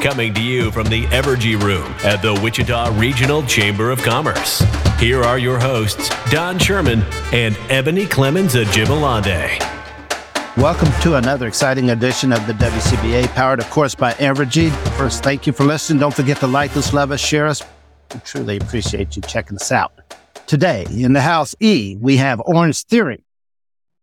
Coming to you from the Evergy Room at the Wichita Regional Chamber of Commerce. Here are your hosts, Don Sherman and Ebony Clemens Ajibalade. Welcome to another exciting edition of the WCBA, powered, of course, by Evergy. First, thank you for listening. Don't forget to like us, love us, share us. We truly appreciate you checking us out. Today, in the house E, we have Orange Theory.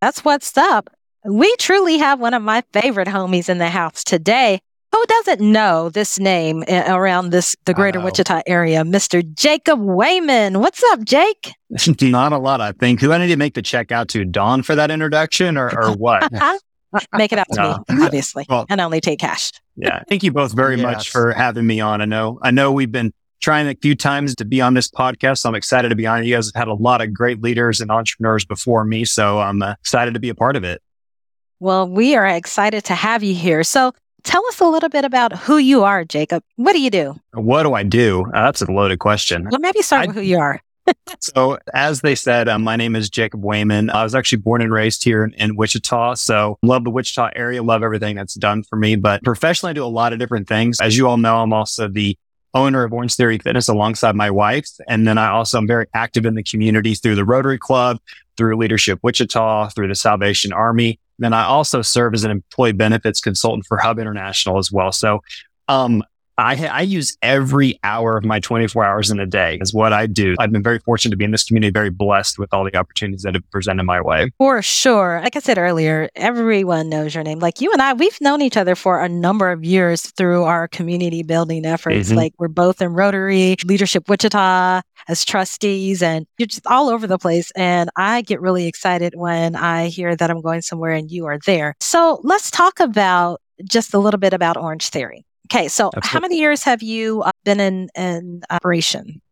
That's what's up. We truly have one of my favorite homies in the house today. Who doesn't know this name around this the greater Wichita area? Mr. Jacob Wayman. What's up, Jake? Not a lot, I think. Who I need to make the check out to Don for that introduction or, or what? make it out to no. me, obviously. well, and only take cash. yeah. Thank you both very yes. much for having me on. I know I know we've been trying a few times to be on this podcast. So I'm excited to be on. You guys have had a lot of great leaders and entrepreneurs before me. So I'm uh, excited to be a part of it. Well, we are excited to have you here. So Tell us a little bit about who you are, Jacob. What do you do? What do I do? Uh, that's a loaded question. Well, maybe start I, with who you are. so, as they said, um, my name is Jacob Wayman. I was actually born and raised here in, in, Wichita. So, love the Wichita area, love everything that's done for me. But professionally, I do a lot of different things. As you all know, I'm also the owner of Orange Theory Fitness alongside my wife. And then I also am very active in the community through the Rotary Club, through Leadership Wichita, through the Salvation Army. Then I also serve as an employee benefits consultant for Hub International as well. So, um, I, I use every hour of my 24 hours in a day is what I do. I've been very fortunate to be in this community, very blessed with all the opportunities that have presented my way. For sure. Like I said earlier, everyone knows your name. Like you and I, we've known each other for a number of years through our community building efforts. Mm-hmm. Like we're both in Rotary, Leadership Wichita as trustees, and you're just all over the place. And I get really excited when I hear that I'm going somewhere and you are there. So let's talk about just a little bit about Orange Theory. Okay, so Absolutely. how many years have you uh, been in, in operation?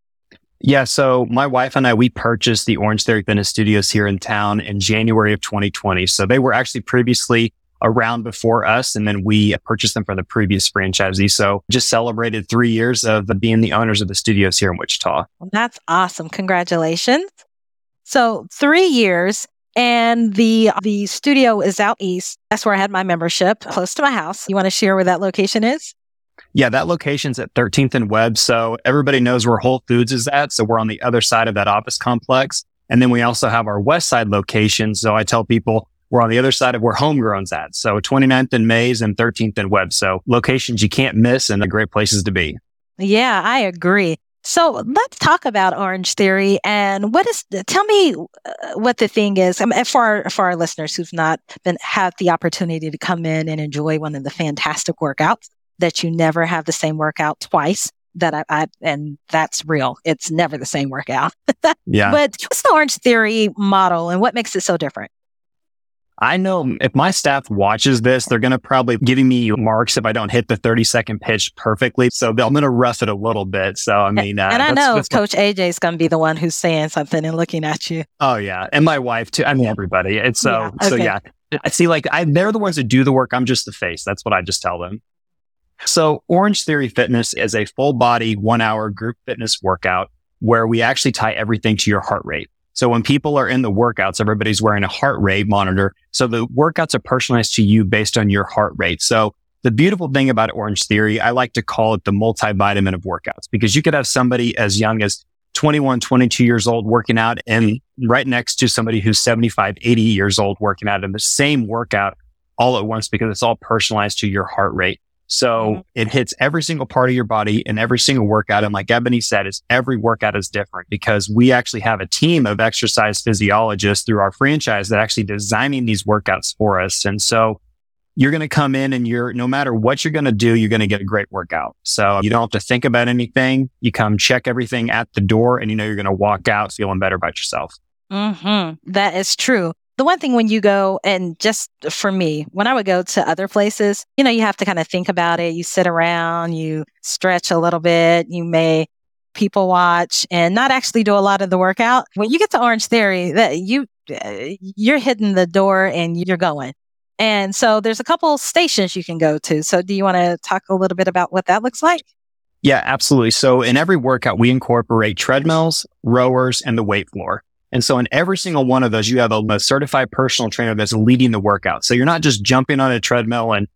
Yeah, so my wife and I, we purchased the Orange Theory Fitness Studios here in town in January of 2020. So they were actually previously around before us, and then we purchased them from the previous franchisee. So just celebrated three years of being the owners of the studios here in Wichita. Well, that's awesome. Congratulations. So three years. And the the studio is out east. That's where I had my membership, close to my house. You want to share where that location is? Yeah, that location's at 13th and Webb. So everybody knows where Whole Foods is at. So we're on the other side of that office complex. And then we also have our west side location. So I tell people we're on the other side of where homegrown's at. So 29th and Maize and 13th and Webb. So locations you can't miss and the great places to be. Yeah, I agree. So let's talk about Orange Theory and what is. Tell me uh, what the thing is. Mean, for our, for our listeners who've not been had the opportunity to come in and enjoy one of the fantastic workouts that you never have the same workout twice that I, I, and that's real. It's never the same workout. yeah. But what's the Orange Theory model and what makes it so different? I know if my staff watches this, they're going to probably giving me marks if I don't hit the 30 second pitch perfectly. So I'm going to rough it a little bit. So, I mean, uh, and I know Coach AJ is going to be the one who's saying something and looking at you. Oh yeah. And my wife too. I mean, everybody. It's so, yeah, okay. so yeah. I see like I, they're the ones that do the work. I'm just the face. That's what I just tell them. So Orange Theory Fitness is a full body one hour group fitness workout where we actually tie everything to your heart rate. So when people are in the workouts, everybody's wearing a heart rate monitor. So the workouts are personalized to you based on your heart rate. So the beautiful thing about Orange Theory, I like to call it the multivitamin of workouts because you could have somebody as young as 21, 22 years old working out and right next to somebody who's 75, 80 years old working out in the same workout all at once because it's all personalized to your heart rate. So Mm-hmm. it hits every single part of your body and every single workout. And like Ebony said, is every workout is different because we actually have a team of exercise physiologists through our franchise that actually designing these workouts for us. And so you're going to come in and you're, no matter what you're going to do, you're going to get a great workout. So you don't have to think about anything. You come check everything at the door and you know you're going to walk out feeling better about yourself. hmm That is true. The one thing when you go, and just for me, when I would go to other places, you know, you have to kind of think about it. You sit around, you stretch a little bit, you may people watch and not actually do a lot of the workout. When you get to Orange Theory, that you uh, you're hitting the door and you're going. And so there's a couple stations you can go to. So do you want to talk a little bit about what that looks like? Yeah, absolutely. So in every workout, we incorporate treadmills, rowers, and the weight floor. And so in every single one of those, you have a, a, certified personal trainer that's leading the workout. So you're not just jumping on a treadmill and,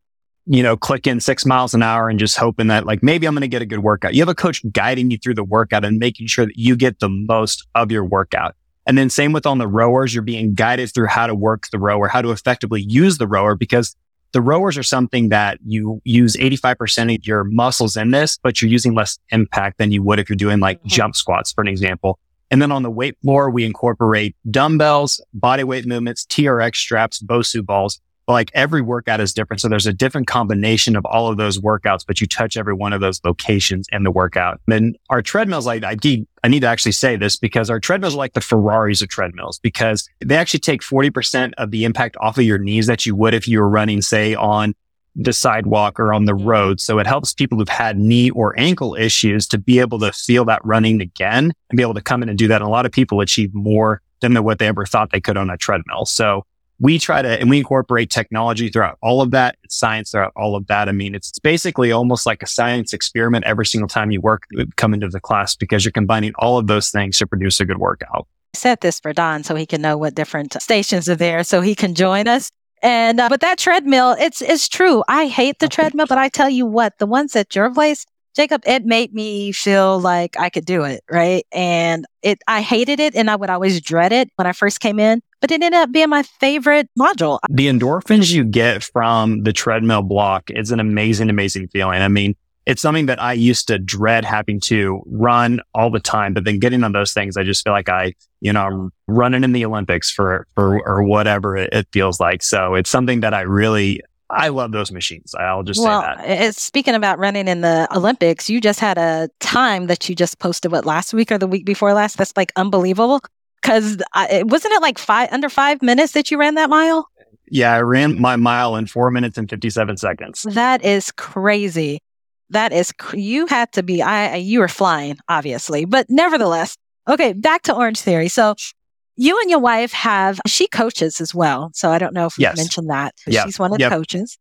you know, clicking six miles an hour and just hoping that like maybe I'm going to get a good workout. You have a coach guiding you through the workout and making sure that you get the most of your workout. And then same with on the rowers, you're being guided through how to work the rower, how to effectively use the rower because the rowers are something that you use 85% of your muscles in this, but you're using less impact than you would if you're doing like Mhm. jump squats, for an example. And then on the weight floor, we incorporate dumbbells, body weight movements, TRX straps, BOSU balls. Like every workout is different. So there's a different combination of all of those workouts, but you touch every one of those locations in the workout. And our treadmills, like I need, I need to actually say this because our treadmills are like the Ferraris of treadmills because they actually take 40% of the impact off of your knees that you would if you were running, say, on the sidewalk or on the mm-hmm. road. So it helps people who've had knee or ankle issues to be able to feel that running again and be able to come in and do that. And a lot of people achieve more than what they ever thought they could on a treadmill. So we try to, and we incorporate technology throughout all of that, science throughout all of that. I mean, it's basically almost like a science experiment every single time you work, uh, come into the class because you're combining all of those things to produce a good workout. I said this for Don so he can know what different stations are there so he can join us. And uh, but that treadmill, it's it's true. I hate the treadmill, but I tell you what, the ones at your place, Jacob, it made me feel like I could do it, right? And it I hated it and I would always dread it when I first came in, but it ended up being my favorite module. The endorphins you get from the treadmill block is an amazing, amazing feeling. I mean, it's something that I used to dread having to run all the time, but then getting on those things, I just feel like I, you know, I'm running in the Olympics for, for, or whatever it, feels like. So it's something that I really, I love those machines. I'll just well, say that. it's, speaking about running in the Olympics, you just had a time that you just posted what last week or the week before last. That's like unbelievable. Because wasn't it like five under five minutes that you ran that mile? Yeah, I ran my mile in four minutes and 57 seconds. That is crazy. That is, you had to be, I, you were flying, obviously, but nevertheless. Okay, back to Orange Theory. So you and your wife have, she coaches as well. So I don't know if we Yes. mentioned that. Yep. She's one of the coaches.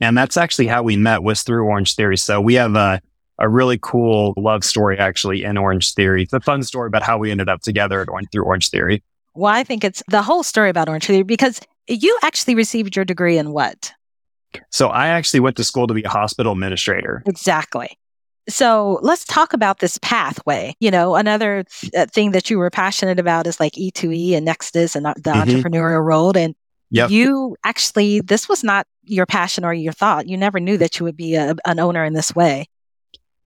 And that's actually how we met was through Orange Theory. So we have a, a really cool love story actually in Orange Theory. It's a fun story about how we ended up together at Orange, through Orange Theory. Well, I think it's the whole story about Orange Theory because you actually received your degree in what? So I actually went to school to be a hospital administrator. Exactly. So let's talk about this pathway. You know, another th- uh, thing that you were passionate about is like E2E and NXUS and uh, the Mhm. entrepreneurial road. And Yep. you actually, this was not your passion or your thought. You never knew that you would be a, an owner in this way.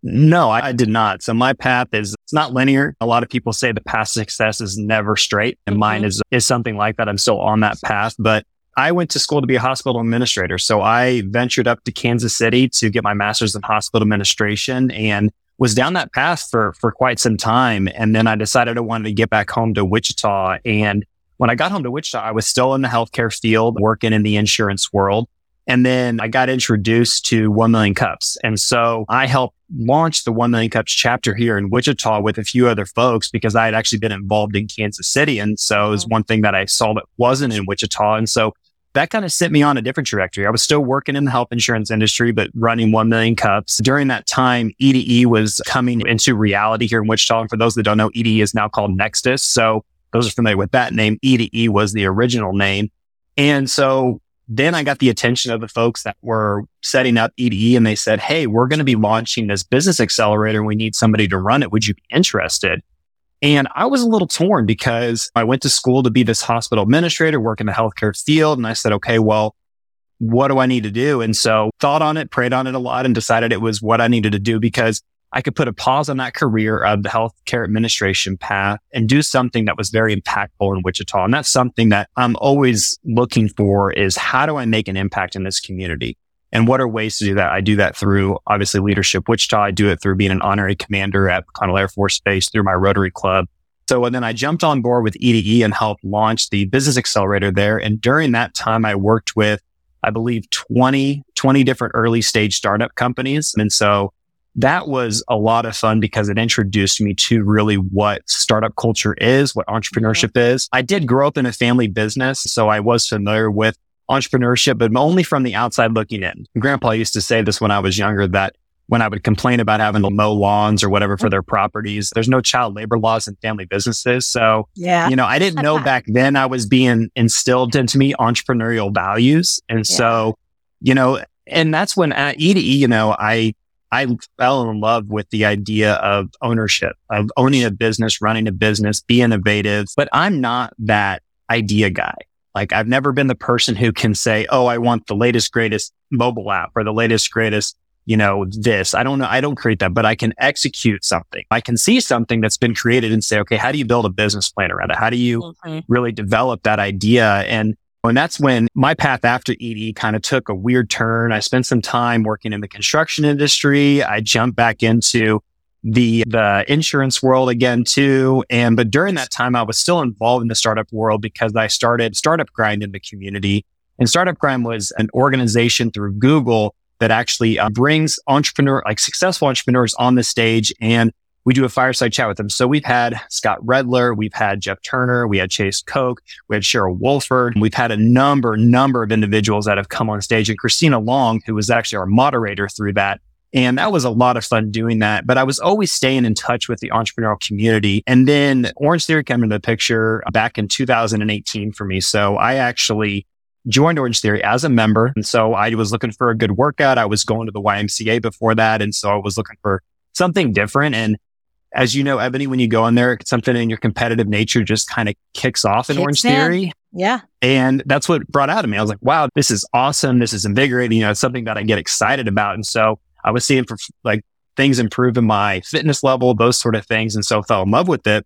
No, I, did not. So my path is it's not linear. A lot of people say the path to success is never straight, and mine Mhm. is is something like that. I'm still on that path, but I went to school to be a hospital administrator. So I ventured up to Kansas City to get my master's in hospital administration and was down that path for for quite some time. And then I decided I wanted to get back home to Wichita. And when I got home to Wichita, I was still in the healthcare field, working in the insurance world. And then I got introduced to 1 Million Cups. And so I helped launch the 1 Million Cups chapter here in Wichita with a few other folks because I had actually been involved in Kansas City. And so it was one thing that I saw that wasn't in Wichita. And so that kind of set me on a different trajectory. I was still working in the health insurance industry, but running 1 million cups. During that time, E2E was coming into reality here in Wichita. And for those that don't know, E2E is now called NXUS. So those are familiar with that name. E2E was the original name. And so then I got the attention of the folks that were setting up E2E and they said, Hey, we're going to be launching this business accelerator we need somebody to run it. Would you be interested? And I was a little torn because I went to school to be this hospital administrator, work in the healthcare field. And I said, okay, well, what do I need to do? And so thought on it, prayed on it a lot and decided it was what I needed to do because I could put a pause on that career of the healthcare administration path and do something that was very impactful in Wichita. And that's something that I'm always looking for is how do I make an impact in this community? And what are ways to do that? I do that through obviously leadership Wichita. I do it through being an honorary commander at McConnell Air Force Base through my Rotary Club. So and then I jumped on board with E2E and helped launch the business accelerator there. And during that time, I worked with, I believe 20, 20 different early stage startup companies. And so that was a lot of fun because it introduced me to really what startup culture is, what entrepreneurship mm-hmm. is. I did grow up in a family business, so I was familiar with entrepreneurship, but only from the outside looking in. Grandpa used to say this when I was younger that when I would complain about having to mow lawns or whatever for their properties, there's no child labor laws in family businesses. So, yeah, you know, I didn't know back then I was being instilled into me entrepreneurial values. And yeah. so, you know, and that's when at E2E, you know, I I fell in love with the idea of ownership, of owning a business, running a business, be innovative. But I'm not that idea guy. Like I've never been the person who can say, Oh, I want the latest, greatest mobile app or the latest, greatest, you know, this. I don't know. I don't create that, but I can execute something. I can see something that's been created and say, okay, how do you build a business plan around it? How do you mm-hmm. really develop that idea? And and that's when my path after ED kind of took a weird turn. I spent some time working in the construction industry. I jumped back into the, the insurance world again too. And, but during that time, I was still involved in the startup world because I started Startup Grind in the community. And Startup Grind was an organization through Google that actually uh, brings entrepreneur, like successful entrepreneurs on the stage and we do a fireside chat with them. So we've had Scott Redler, we've had Jeff Turner, we had Chase Koch, we had Cheryl Wolford. We've had a number, number of individuals that have come on stage and Christina Long, who was actually our moderator through that. And that was a lot of fun doing that. But I was always staying in touch with the entrepreneurial community. And then Orange Theory came into the picture back in 2018 for me. So I actually joined Orange Theory as a member. And so I was looking for a good workout. I was going to the YMCA before that. And so I was looking for something different. And as you know, Ebony, when you go in there, something in your competitive nature just kind of kicks off in kicks Orange in. Theory. Yeah. And that's what brought out of me. I was like, wow, this is awesome. This is invigorating. You know, it's something that I get excited about. And so I was seeing for like things improve in my fitness level, those sort of things. And so fell in love with it.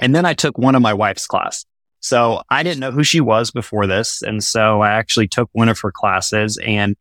And then I took one of my wife's class. So I didn't know who she was before this. And so I actually took one of her classes and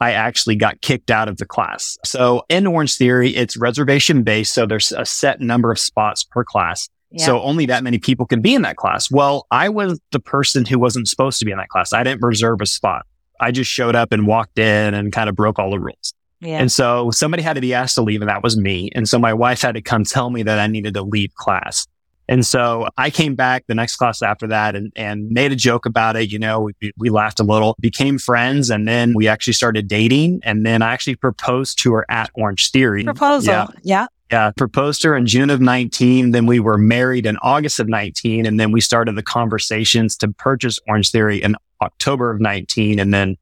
I actually got kicked out of the class. So in Orange Theory, it's reservation based. So there's a set number of spots per class. Yeah. So only that many people can be in that class. Well, I was the person who wasn't supposed to be in that class. I didn't reserve a spot. I just showed up and walked in and kind of broke all the rules. Yeah. And so somebody had to be asked to leave and that was me. And so my wife had to come tell me that I needed to leave class. And so I came back the next class after that and, and made a joke about it. You know, we, we laughed a little, became friends, and then we actually started dating. And then I actually proposed to her at Orange Theory. Proposal. Yeah. yeah. Yeah. Proposed her in June of 19. Then we were married in August of 19. And then we started the conversations to purchase Orange Theory in October of 19. And then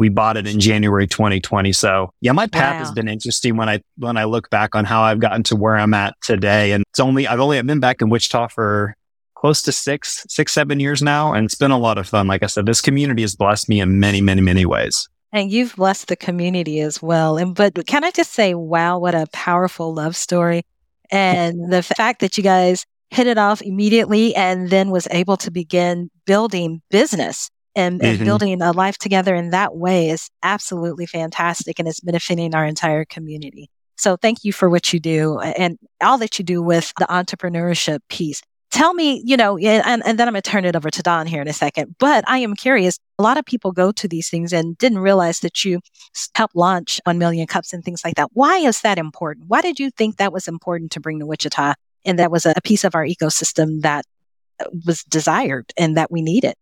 we bought it in January 2020. So yeah, my path wow. has been interesting when I, when I look back on how I've gotten to where I'm at today. And it's only, I've only been back in Wichita for close to six, six, seven years now. And it's been a lot of fun. Like I said, this community has blessed me in many, many, many ways. And you've blessed the community as well. And, but can I just say, wow, what a powerful love story. And the fact that you guys hit it off immediately and then was able to begin building business and, and mm-hmm. building a life together in that way is absolutely fantastic and it's benefiting our entire community. So thank you for what you do and all that you do with the entrepreneurship piece. Tell me, you know, and, and then I'm going to turn it over to Don here in a second, but I am curious. A lot of people go to these things and didn't realize that you helped launch 1 million cups and things like that. Why is that important? Why did you think that was important to bring to Wichita? And that was a piece of our ecosystem that was desired and that we needed.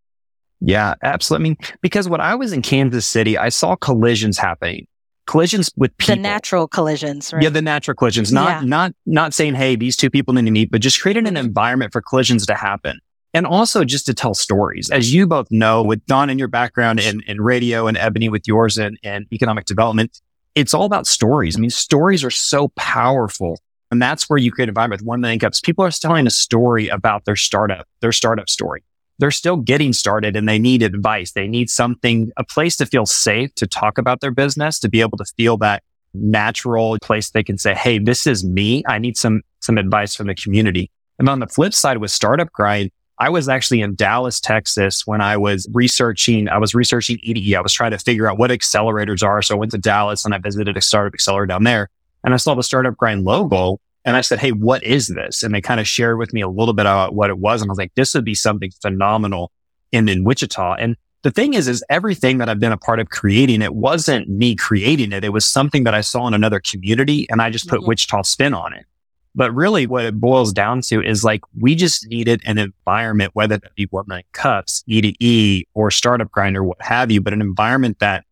Yeah, absolutely. I mean, because when I was in Kansas City, I saw collisions happening. Collisions with people. The natural collisions, right? Yeah, the natural collisions. Not, yeah. not, not saying, hey, these two people need to meet, but just creating an environment for collisions to happen. And also just to tell stories. As you both know, with Don and your background in, in radio and Ebony with yours and, and economic development, it's all about stories. I mean, stories are so powerful. And that's where you create an environment with one million cups. People are telling a story about their startup, their startup story they're still getting started and they need advice. They need something, a place to feel safe to talk about their business, to be able to feel that natural place they can say, Hey, this is me. I need some, some advice from the community. And on the flip side with Startup Grind, I was actually in Dallas, Texas when I was researching, I was researching E2E. I was trying to figure out what accelerators are. So I went to Dallas and I visited a startup accelerator down there and I saw the Startup Grind logo and I said, Hey, what is this? And they kind of shared with me a little bit about what it was. And I was like, this would be something phenomenal in, in Wichita. And the thing is, is everything that I've been a part of creating, it wasn't me creating it. It was something that I saw in another community and I just put mm-hmm. Wichita spin on it. But really what it boils down to is like, we just needed an environment, whether that be One Million Cups, E2E or Startup Grinder, what have you, but an environment that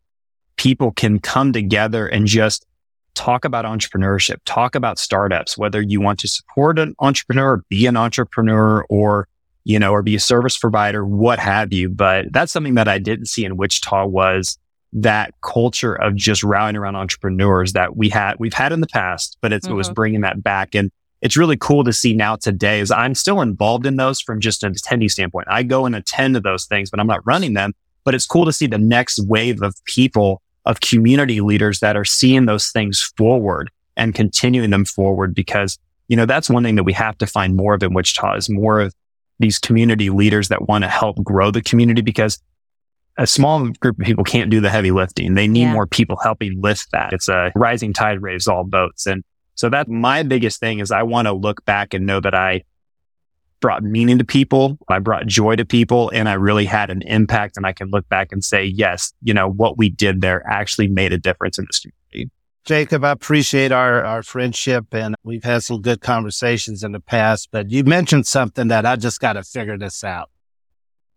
people can come together and just talk about entrepreneurship, talk about startups, whether you want to support an entrepreneur, be an entrepreneur or, you know, or be a service provider, what have you. But that's something that I didn't see in Wichita was that culture of just rallying around entrepreneurs that we had, we've had in the past, but mm-hmm. it was mm-hmm. bringing that back. And it's really cool to see now today is I'm still involved in those from just an attendee standpoint. I go and attend to those things, but I'm not running them. But it's cool to see the next wave of people of community leaders that are seeing those things forward and continuing them forward because, you know, that's one thing that we have to find more of in Wichita is more of these community leaders that want to help grow the community because a small group of people can't do the heavy lifting. They need yeah. more people helping lift that. It's a rising tide raises all boats. And so that's my biggest thing is I want to look back and know that I brought meaning to people. I brought joy to people and I really had an impact. And I can look back and say, yes, you know, what we did there actually made a difference in this community. Jacob, I appreciate our, our friendship and we've had some good conversations in the past, but you mentioned something that I just got to figure this out.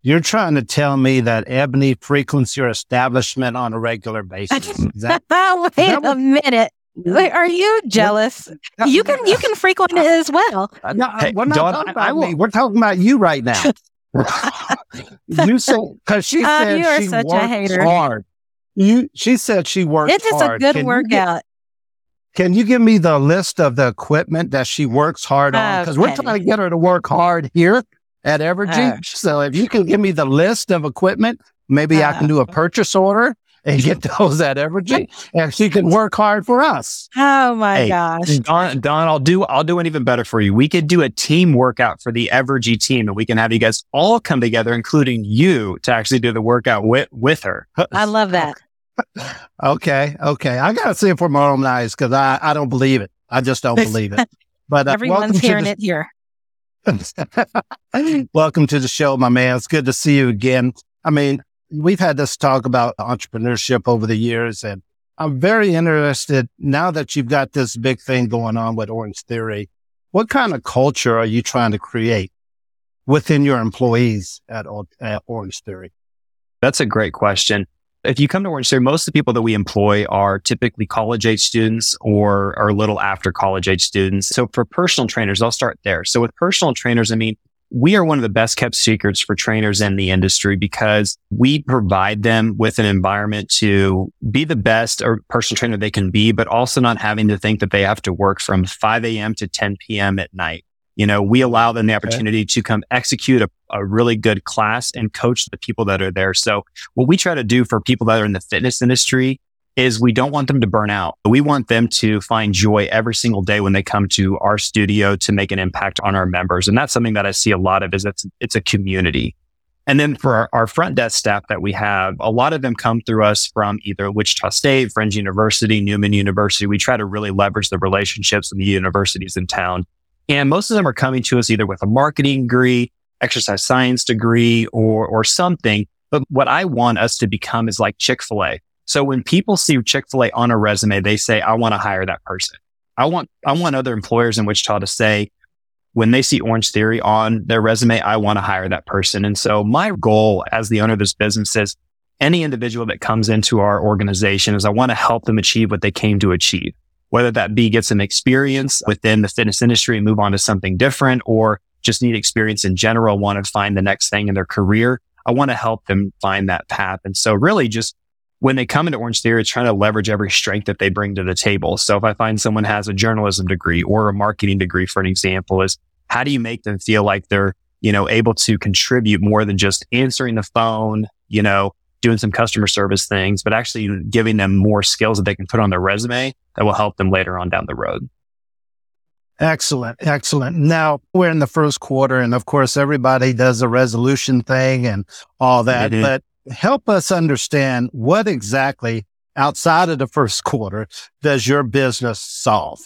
You're trying to tell me that Ebony frequents your establishment on a regular basis. That, Wait that a minute. Wait, are you jealous? you can you can frequent it as well. No, hey, we're not Don, talking about me. We're talking about you right now. you um, said because she uh, said she works hard. You she said she works. It is hard. a good can workout. You, can you give me the list of the equipment that she works hard on? Because we're trying to get her to work hard here at Evergy. Oh. So if you can give me the list of equipment, maybe I can do a uh. purchase order and get those at Evergy, and she can work hard for us. Oh my hey, gosh, Don, Don, I'll do I'll do an even better for you. We could do a team workout for the Evergy team, and we can have you guys all come together, including you, to actually do the workout with with her. I love that. okay, okay, I gotta see it for my own eyes because I I don't believe it. I just don't believe it. But uh, everyone's hearing the, it here. welcome to the show, my man. It's good to see you again. I mean, we've had this talk about entrepreneurship over the years, and I'm very interested now that you've got this big thing going on with Orange Theory. What kind of culture are you trying to create within your employees at, at Orange Theory? That's a great question. If you come to Orange Theory, most of the people that we employ are typically college age students or are little after college age students. So for personal trainers, I'll start there. So with personal trainers, I mean, we are one of the best kept secrets for trainers in the industry because we provide them with an environment to be the best or personal trainer they can be, but also not having to think that they have to work from 5 a.m. to 10 p.m. at night. You know, we allow them the opportunity okay. to come execute a, a really good class and coach the people that are there. So what we try to do for people that are in the fitness industry is we don't want them to burn out. We want them to find joy every single day when they come to our studio to make an impact on our members. And that's something that I see a lot of is it's, it's a community. And then for our, our, front desk staff that we have, a lot of them come through us from either Wichita State, Friends University, Newman University. We try to really leverage the relationships with the universities in town. And most of them are coming to us either with a marketing degree, exercise science degree, or, or something. But what I want us to become is like Chick-fil-A. So when people see Chick-fil-A on a resume, they say, I want to hire that person. I want, I want other employers in Wichita to say, when they see Orange Theory on their resume, I want to hire that person. And so my goal as the owner of this business is any individual that comes into our organization is I want to help them achieve what they came to achieve, whether that be get some experience within the fitness industry and move on to something different or just need experience in general, want to find the next thing in their career. I want to help them find that path. And so really just when they come into Orange Theory, it's trying to leverage every strength that they bring to the table. So if I find someone has a journalism degree or a marketing degree, for an example, is how do you make them feel like they're you know, able to contribute more than just answering the phone, you know, doing some customer service things, but actually giving them more skills that they can put on their resume that will help them later on down the road. Excellent. Excellent. Now we're in the first quarter and of course everybody does a resolution thing and all that, but help us understand what exactly outside of the first quarter does your business solve?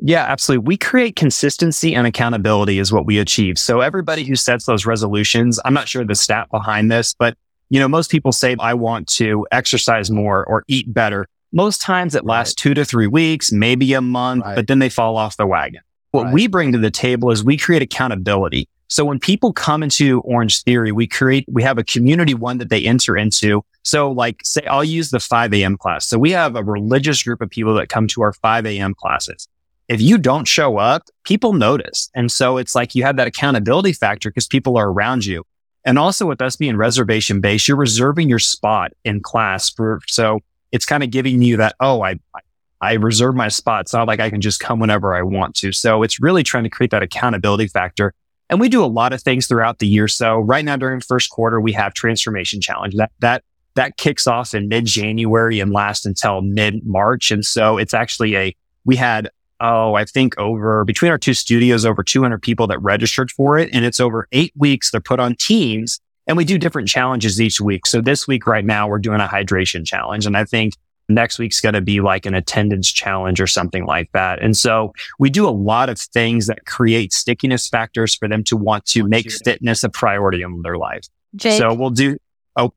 Yeah, absolutely. We create consistency and accountability is what we achieve. So everybody who sets those resolutions, I'm not sure the stat behind this, but you know, most people say, I want to exercise more or eat better. Most times it lasts right. two to three weeks, maybe a month, right. but then they fall off the wagon. What right. we bring to the table is we create accountability. So when people come into Orange Theory, we create, we have a community one that they enter into. So like say, I'll use the 5 a.m. class. So we have a religious group of people that come to our 5 a.m. classes. If you don't show up, people notice. And so it's like you have that accountability factor because people are around you. And also with us being reservation based, you're reserving your spot in class for, so it's kind of giving you that, oh, I, I reserve my spot. It's not like I can just come whenever I want to. So it's really trying to create that accountability factor. And we do a lot of things throughout the year. So right now during first quarter, we have transformation challenge that, that, that kicks off in mid January and lasts until mid March. And so it's actually a, we had oh, I think over between our two studios, over 200 people that registered for it. And it's over eight weeks. They're put on teams and we do different challenges each week. So this week right now, we're doing a hydration challenge. And I think next week's going to be like an attendance challenge or something like that. And so we do a lot of things that create stickiness factors for them to want to make fitness a priority in their life. Jake, so we'll do, oh,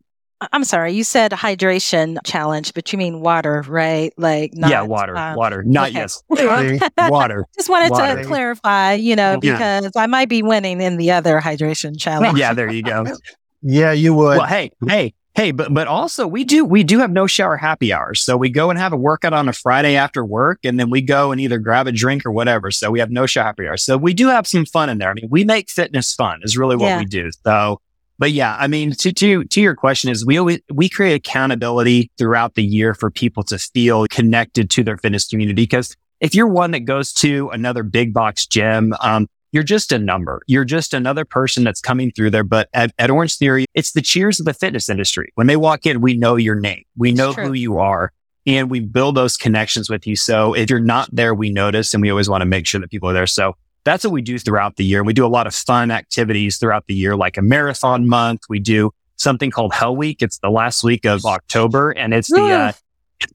I'm sorry, you said hydration challenge, but you mean water, right? Like not, yeah, water, uh, water, not okay. yes, water. Just wanted water. to clarify, you know, because yeah. I might be winning in the other hydration challenge. Yeah, there you go. yeah, you would. Well, hey, hey, hey, but but also we do we do have no shower happy hours, so we go and have a workout on a Friday after work, and then we go and either grab a drink or whatever. So we have no shower happy hours. So we do have some fun in there. I mean, we make fitness fun is really what yeah. we do. So but yeah, I mean, to, to, to your question is we always, we create accountability throughout the year for people to feel connected to their fitness community. Because if you're one that goes to another big box gym, um, you're just a number. You're just another person that's coming through there. But at, at Orange Theory, it's the cheers of the fitness industry. When they walk in, we know your name. We know who you are and we build those connections with you. So if you're not there, we notice and we always want to make sure that people are there. So that's what we do throughout the year. We do a lot of fun activities throughout the year, like a marathon month. We do something called Hell Week. It's the last week of October and it's the, uh,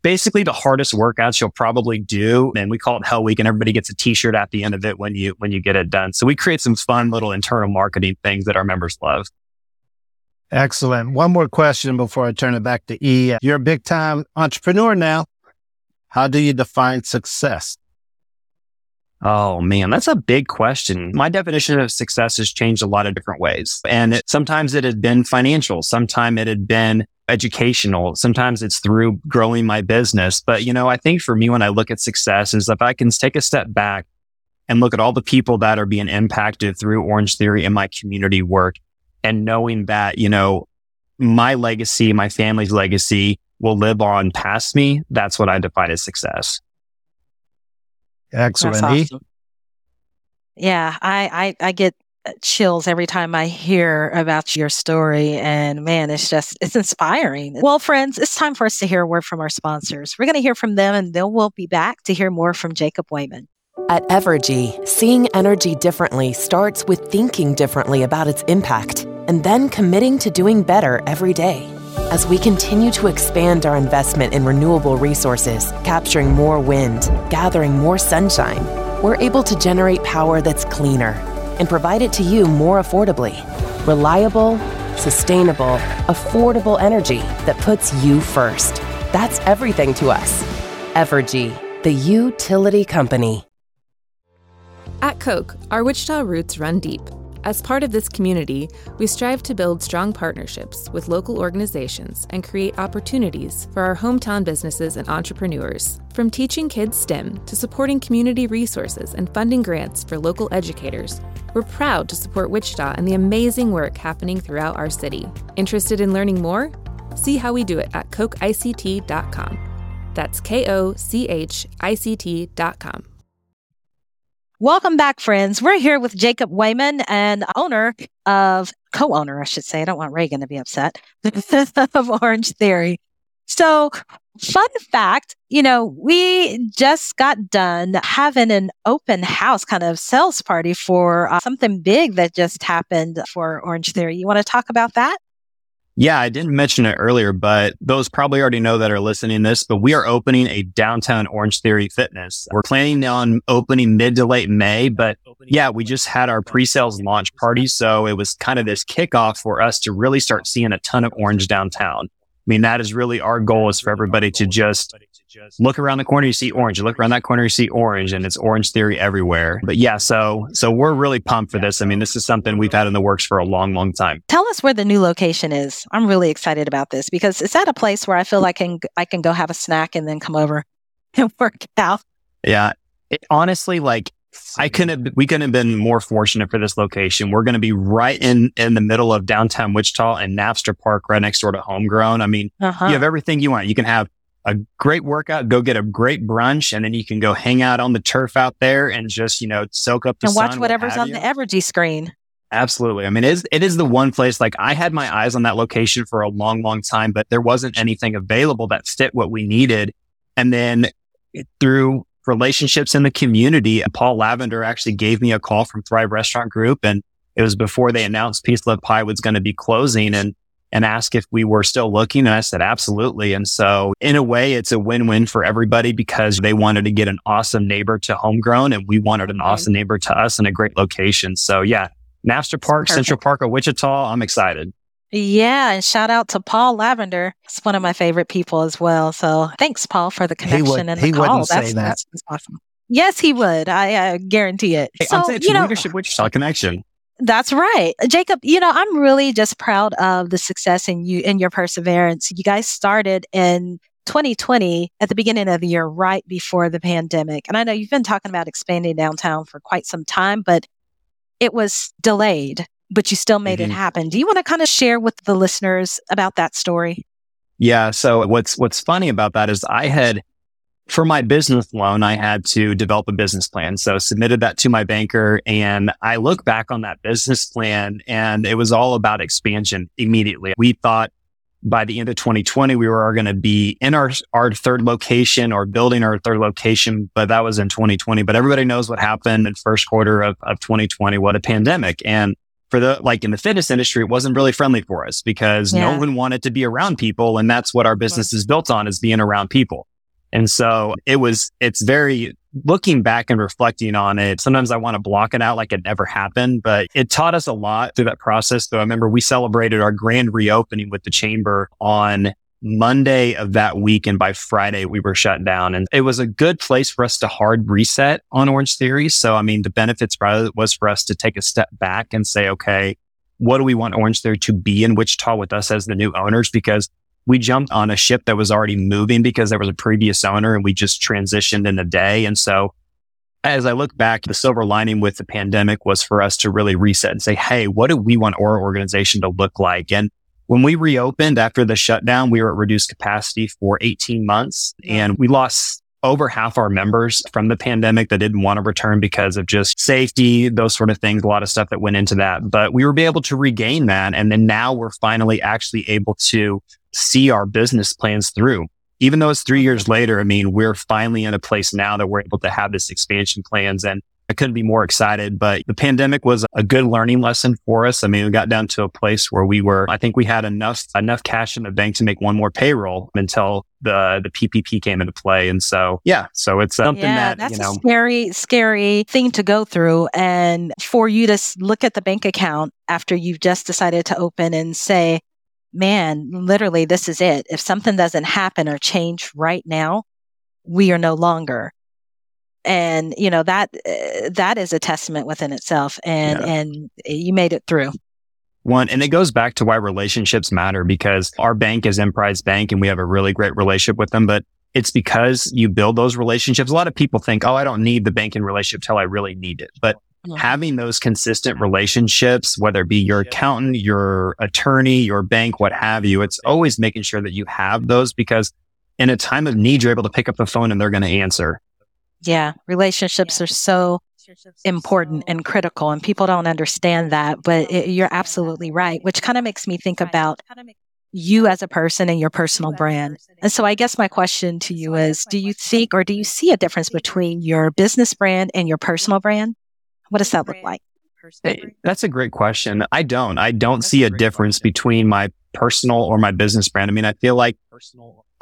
basically the hardest workouts you'll probably do. And we call it Hell Week and everybody gets a t-shirt at the end of it when you, when you get it done. So we create some fun little internal marketing things that our members love. Excellent. One more question before I turn it back to E. You're a big time entrepreneur now. How do you define success? Oh man, that's a big question. My definition of success has changed a lot of different ways. And it, sometimes it had been financial. Sometimes it had been educational. Sometimes it's through growing my business. But, you know, I think for me, when I look at success is if I can take a step back and look at all the people that are being impacted through Orange Theory and my community work and knowing that, you know, my legacy, my family's legacy will live on past me. That's what I define as success. Excellent. Awesome. Yeah, I, I I get chills every time I hear about your story. And man, it's just, it's inspiring. Well, friends, it's time for us to hear a word from our sponsors. We're going to hear from them and then we'll be back to hear more from Jacob Wayman. At Evergy, seeing energy differently starts with thinking differently about its impact and then committing to doing better every day. As we continue to expand our investment in renewable resources, capturing more wind, gathering more sunshine, we're able to generate power that's cleaner and provide it to you more affordably. Reliable, sustainable, affordable energy that puts you first. That's everything to us. Evergy, the utility company. At Koch, our Wichita roots run deep. As part of this community, we strive to build strong partnerships with local organizations and create opportunities for our hometown businesses and entrepreneurs. From teaching kids STEM to supporting community resources and funding grants for local educators, we're proud to support Wichita and the amazing work happening throughout our city. Interested in learning more? See how we do it at KochICT.com. That's K O C H I C T.com. Welcome back, friends. We're here with Jacob Wayman and owner of co-owner, I should say. I don't want Reagan to be upset of Orange Theory. So fun fact, you know, we just got done having an open house kind of sales party for uh, something big that just happened for Orange Theory. You want to talk about that? Yeah, I didn't mention it earlier, but those probably already know that are listening this, but we are opening a downtown Orange Theory Fitness. We're planning on opening mid to late May, but yeah, we just had our pre-sales launch party. So it was kind of this kickoff for us to really start seeing a ton of orange downtown. I mean, that is really our goal is for everybody to just look around the corner, you see orange. You look around that corner, you see orange, and it's orange theory everywhere. But yeah, so so we're really pumped for this. I mean, this is something we've had in the works for a long, long time. Tell us where the new location is. I'm really excited about this because it's at a place where I feel like I can I can go have a snack and then come over and work out. Yeah, it, honestly, like I couldn't have, we couldn't have been more fortunate for this location. We're going to be right in, in the middle of downtown Wichita and Naftzger Park right next door to Homegrown. I mean, uh-huh. you have everything you want. You can have a great workout, go get a great brunch, and then you can go hang out on the turf out there and just, you know, soak up the and sun. watch whatever's on you. the Evergy screen. Absolutely. I mean, it is, it is the one place like I had my eyes on that location for a long, long time, but there wasn't anything available that fit what we needed. And then through relationships in the community. Paul Lavender actually gave me a call from Thrive Restaurant Group and it was before they announced Peace Love Pie was going to be closing and and asked if we were still looking. And I said, absolutely. And so in a way, it's a win-win for everybody because they wanted to get an awesome neighbor to homegrown and we wanted an awesome neighbor to us in a great location. So yeah, Naftzger Park, Perfect. Central Park of Wichita. I'm excited. Yeah, and shout out to Paul Lavender. It's one of my favorite people as well. So thanks, Paul, for the connection would, and the he call. Wouldn't that's, say that. That's, that's awesome. Yes, he would. I, I guarantee it. Hey, so, I'm saying it's you know, leadership Wichita connection. That's right. Jacob, you know, I'm really just proud of the success in you and your perseverance. You guys started in 2020 at the beginning of the year, right before the pandemic. And I know you've been talking about expanding downtown for quite some time, but it was delayed but you still made mm-hmm. it happen. Do you want to kind of share with the listeners about that story? Yeah. So what's what's funny about that is I had for my business loan, I had to develop a business plan. So submitted that to my banker and I look back on that business plan and it was all about expansion immediately. We thought by the end of 2020, we were going to be in our, our third location or building our third location, but that was in 2020. But everybody knows what happened in first quarter of, of 2020, what a pandemic. And for the like in the fitness industry, it wasn't really friendly for us because yeah. no one wanted to be around people. And that's what our business is built on is being around people. And so it was, it's very looking back and reflecting on it. Sometimes I want to block it out like it never happened, but it taught us a lot through that process. So I remember we celebrated our grand reopening with the chamber on Monday of that week. And by Friday, we were shut down. And it was a good place for us to hard reset on Orange Theory. So, I mean, the benefits was for us to take a step back and say, okay, what do we want Orange Theory to be in Wichita with us as the new owners? Because we jumped on a ship that was already moving because there was a previous owner and we just transitioned in a day. And so as I look back, the silver lining with the pandemic was for us to really reset and say, Hey, what do we want our organization to look like? And when we reopened after the shutdown, we were at reduced capacity for 18 months and we lost over half our members from the pandemic that didn't want to return because of just safety, those sort of things, a lot of stuff that went into that. But we were able to regain that. And then now we're finally actually able to see our business plans through. Even though it's three years later, I mean, we're finally in a place now that we're able to have this expansion plans and I couldn't be more excited, but the pandemic was a good learning lesson for us. I mean, we got down to a place where we were, I think we had enough, enough cash in the bank to make one more payroll until the, the PPP came into play. And so, yeah, so it's something yeah, that, that's you know, a scary, scary thing to go through. And for you to look at the bank account after you've just decided to open and say, man, literally, this is it. If something doesn't happen or change right now, we are no longer and you know that uh, that is a testament within itself and yeah. and you made it through one and it goes back to why relationships matter because our bank is emprise bank and we have a really great relationship with them but it's because you build those relationships a lot of people think oh i don't need the banking relationship till i really need it but mm-hmm. having those consistent relationships whether it be your accountant your attorney your bank what have you it's always making sure that you have those because in a time of need you're able to pick up the phone and they're going to answer yeah, relationships are so important and critical, and people don't understand that. But it, you're absolutely right, which kind of makes me think about you as a person and your personal brand. And so I guess my question to you is do you think or do you see a difference between your business brand and your personal brand? What does that look like? Hey, that's a great question. I don't. I don't see a difference between my personal or my business brand. I mean, I feel like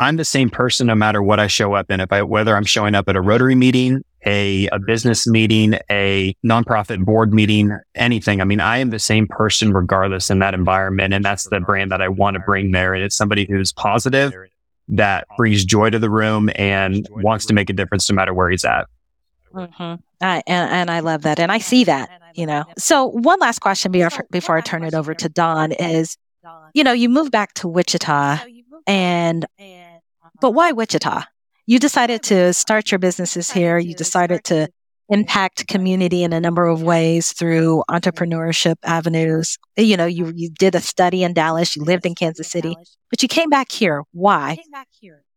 I'm the same person no matter what I show up in. If I, whether I'm showing up at a Rotary meeting, a, a business meeting, a nonprofit board meeting, anything. I mean, I am the same person regardless in that environment. And that's the brand that I want to bring there. And it's somebody who's positive, that brings joy to the room and wants to make a difference no matter where he's at. Mm-hmm. I, and, and I love that. And I see that, you know. So, one last question before, before I turn it over to Don is you know, you moved back to Wichita and but why Wichita? You decided to start your businesses here. You decided to impact community in a number of ways through entrepreneurship avenues. Eh, you know, you, you did a study in Dallas, you lived in Kansas City, but you came back here. Why?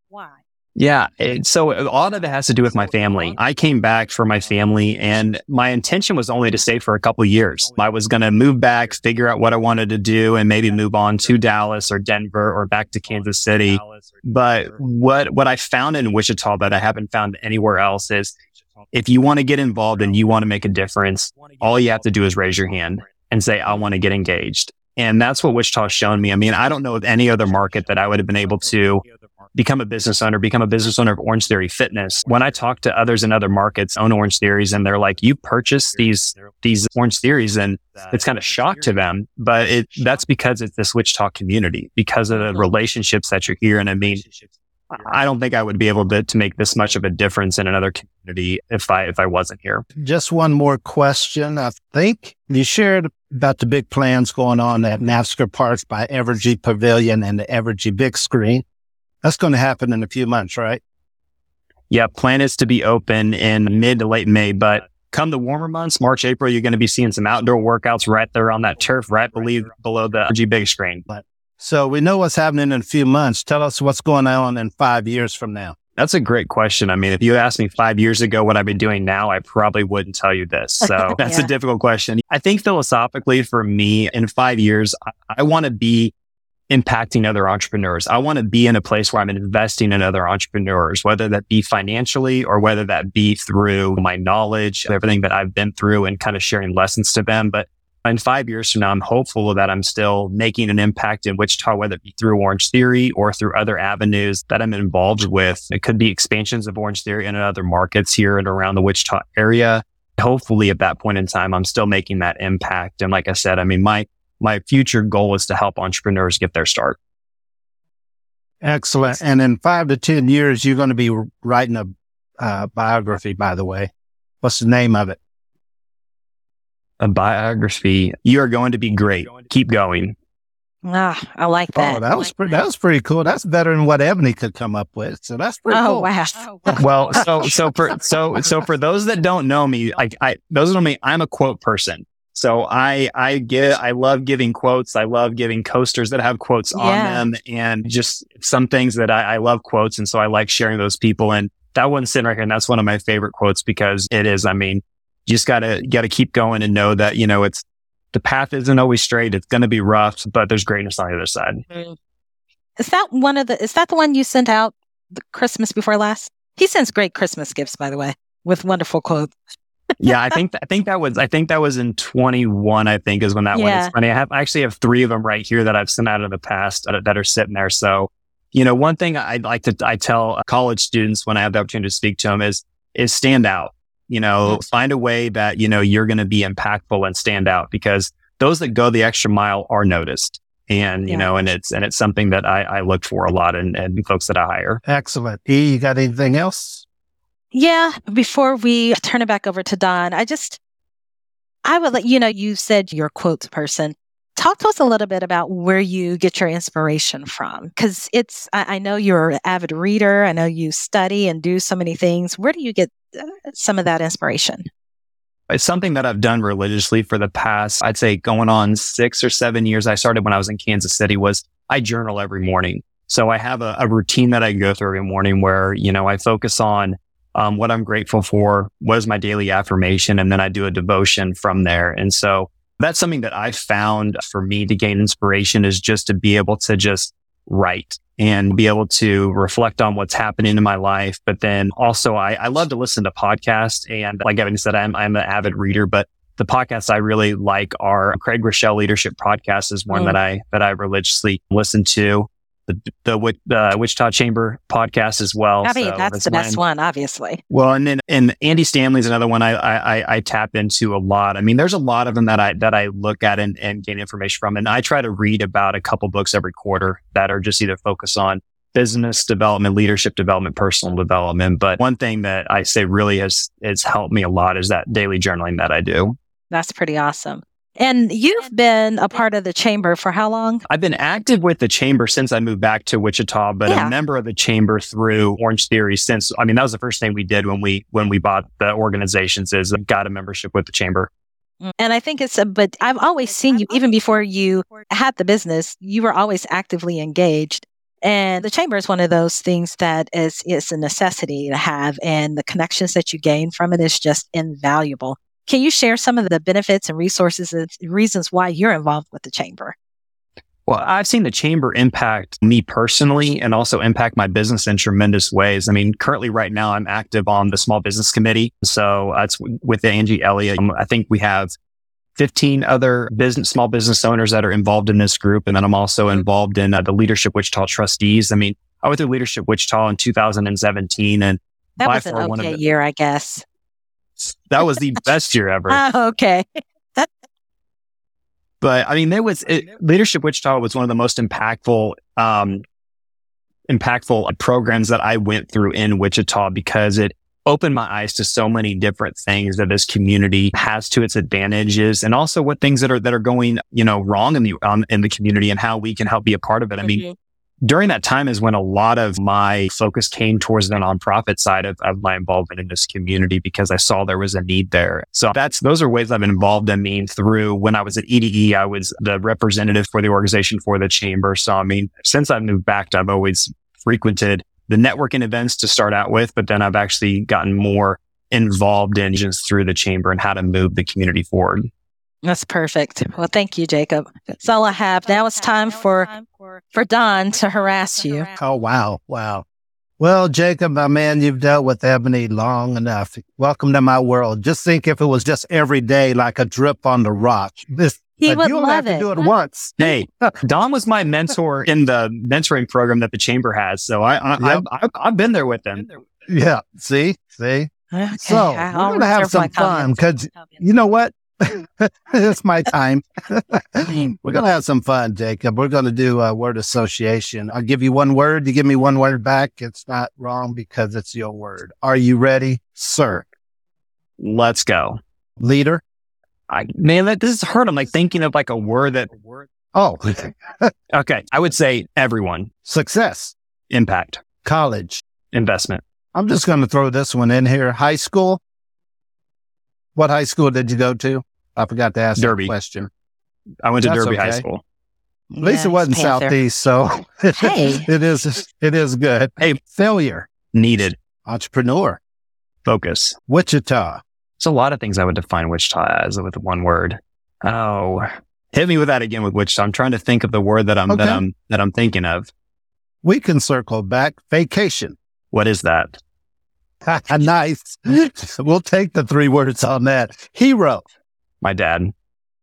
Why? Yeah. So uh, a lot of it has to do with my family. I came back for my family and my intention was only to stay for a couple years. I was going to move back, figure out what I wanted to do and maybe move on to Dallas or Denver or back to Kansas City. But what, what I found in Wichita that I haven't found anywhere else is if you want to get involved and you want to make a difference, all you have to do is raise your hand and say, I want to get engaged. And that's what Wichita's shown me. I mean, I don't know of any other market that I would have been able to become a business owner, become a business owner of Orange Theory Fitness. When I talk to others in other markets own Orange Theories and they're like, you purchased these, these Orange Theories and it's kind of shock to them, but it, that's because it's this Wichita community because of the relationships that you're here. And I mean, I don't think I would be able to, to make this much of a difference in another community if I if I wasn't here. Just one more question. I think you shared about the big plans going on at Naftzger Park by Evergy Pavilion and the Evergy Big Screen. That's going to happen in a few months, right? Yeah, plan is to be open in mid to late May, but come the warmer months, March, April, you're going to be seeing some outdoor workouts right there on that turf, right below, below the G big screen. So we know what's happening in a few months. Tell us what's going on in five years from now. That's a great question. I mean, if you asked me five years ago what I've been doing now, I probably wouldn't tell you this. So that's yeah. a difficult question. I think philosophically for me in five years, I, I want to be impacting other entrepreneurs. I want to be in a place where I'm investing in other entrepreneurs, whether that be financially or whether that be through my knowledge, everything that I've been through and kind of sharing lessons to them. But in five years from now, I'm hopeful that I'm still making an impact in Wichita, whether it be through Orange Theory or through other avenues that I'm involved with. It could be expansions of Orange Theory in other markets here and around the Wichita area. Hopefully at that point in time, I'm still making that impact. And like I said, I mean, my, my future goal is to help entrepreneurs get their start. Excellent. And in five to 10 years, you're going to be writing a uh, biography, by the way. What's the name of it? A biography. You are going to be great. Keep going. Ah, I like that. Oh, that was pretty, that was pretty cool. That's better than what Ebony could come up with. So that's pretty oh, cool. Wow. well, so so for so so for those that don't know me, like I those that know me, I'm a quote person. So I, I get, I love giving quotes. I love giving coasters that have quotes yeah. on them and just some things that I, I love quotes. And so I like sharing those people. And that one's sitting right here. And that's one of my favorite quotes because it is, I mean, you just gotta, gotta keep going and know that, you know, it's, the path isn't always straight. It's going to be rough, but there's greatness on the other side. Mm. Is that one of the, is that the one you sent out the Christmas before last? He sends great Christmas gifts, by the way, with wonderful quotes yeah, I think I think that was I think that was in 21. I think is when that yeah. one is funny. I have I actually have three of them right here that I've sent out in the past that, that are sitting there. So, you know, one thing I'd like to I tell college students when I have the opportunity to speak to them is is stand out. You know, mm-hmm. find a way that you know you're going to be impactful and stand out because those that go the extra mile are noticed. And, you yeah. know, and it's, and it's something that I, I look for a lot and, and folks that I hire. Excellent. E, you got anything else? Yeah. Before we turn it back over to Don, I just, I would let you know, you said you're a quotes person. Talk to us a little bit about where you get your inspiration from. Cause it's, I, I know you're an avid reader. I know you study and do so many things. Where do you get uh, some of that inspiration? It's something that I've done religiously for the past, I'd say going on six or seven years. I started when I was in Kansas City was I journal every morning. So I have a, a routine that I go through every morning where, you know, I focus on um, what I'm grateful for, what is my daily affirmation, and then I do a devotion from there. And so that's something that I found for me to gain inspiration is just to be able to just write and be able to reflect on what's happening in my life. But then also I, I love to listen to podcasts. And like Evan said, I'm, I'm an avid reader, but the podcasts I really like are Craig Groeschel Leadership Podcast is one mm. that I, that I religiously listen to the the, the Wichita Chamber podcast as well. I mean, so that's, the best one, obviously. Well, and then and Andy Stanley's another one I, I I tap into a lot. I mean, there's a lot of them that I that I look at and, and gain information from, and I try to read about a couple books every quarter that are just either focus on business development, leadership development, personal development. But one thing that I say really has has helped me a lot is that daily journaling that I do. That's pretty awesome. And you've been a part of the chamber for how long? I've been active with the chamber since I moved back to Wichita, but yeah. a member of the chamber through Orange Theory since I mean that was the first thing we did when we when we bought the organizations is got a membership with the chamber. Mm, and I think it's a, but I've always seen you even before you had the business, you were always actively engaged. And the chamber is one of those things that is is a necessity to have and the connections that you gain from it is just invaluable. Can you share some of the benefits and resources and reasons why you're involved with the chamber? Well, I've seen the chamber impact me personally and also impact my business in tremendous ways. I mean, currently right now I'm active on the small business committee. So that's with Angie Elliott. Um, I think we have 15 other business, small business owners that are involved in this group. And then I'm also involved in uh, the Leadership Wichita trustees. I mean, I went through Leadership Wichita in 2017 and that was an okay year, I guess. That was the best year ever. Oh, okay. but I mean, there was it, Leadership Wichita was one of the most impactful, um, impactful programs that I went through in Wichita because it opened my eyes to so many different things that this community has to its advantages and also what things that are that are going you know wrong in the um, in the community and how we can help be a part of it. I mean, mm-hmm during that time is when a lot of my focus came towards the nonprofit side of, of, my involvement in this community because I saw there was a need there. So that's, those are ways I've been involved. I mean, through when I was at E2E, I was the representative for the organization for the chamber. So, I mean, since I've moved back, I've always frequented the networking events to start out with, but then I've actually gotten more involved in just through the chamber and how to move the community forward. That's perfect. Well, thank you, Jacob. That's all I have. Now it's time for for Don to harass you. Oh wow, wow. Well, Jacob, my man, you've dealt with Ebony long enough. Welcome to my world. Just think if it was just every day like a drip on the rock. This he would you love have it. to do it once. Hey, Don was my mentor in the mentoring program that the chamber has. So I, I, yep. I, have been there with them. Yeah. See, see. Okay. So we're going to have some fun because you know what? It's my time. We're going to have some fun, Jacob. We're going to do a word association. I'll give you one word. You give me one word back. It's not wrong because it's your word. Are you ready, sir? Let's go. Leader? I, man, that, this is hard. I'm like thinking of like a word that. Oh, okay. I would say everyone. Success. Impact. College. Investment. I'm just going to throw this one in here. High school. What high school did you go to? I forgot to ask Derby. that question. I went to That's Derby okay. High School. At least it wasn't Panther. Southeast, so hey. it is it is good. Hey, failure needed. Entrepreneur. Focus. Wichita. It's a lot of things I would define Wichita as with one word. Oh, hit me with that again with Wichita. I'm trying to think of the word that I'm okay. that I'm that I'm thinking of. We can circle back. Vacation. What is that? nice. we'll take the three words on that. Hero. My dad.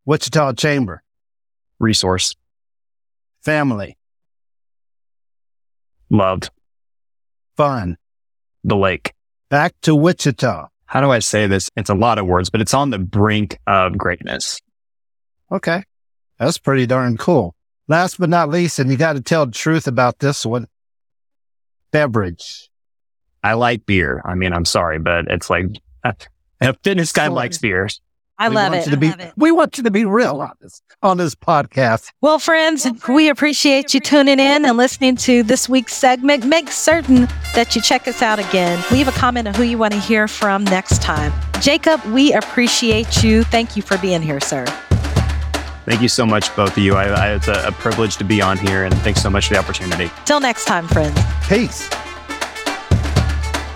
Wichita Chamber. Resource. Family. Loved. Fun. The lake. Back to Wichita. How do I say this? It's a lot of words, but it's on the brink of greatness. Okay. That's pretty darn cool. Last but not least, and you got to tell the truth about this one beverage. I like beer. I mean, I'm sorry, but it's like a, a fitness guy likes beers. I we love it. to be, it. We want you to be real on this, on this podcast. Well, friends, we appreciate you tuning in and listening to this week's segment. Make certain that you check us out again. Leave a comment on who you want to hear from next time. Jacob, we appreciate you. Thank you for being here, sir. Thank you so much, both of you. I, I, it's a, a privilege to be on here, and thanks so much for the opportunity. Till next time, friends. Peace.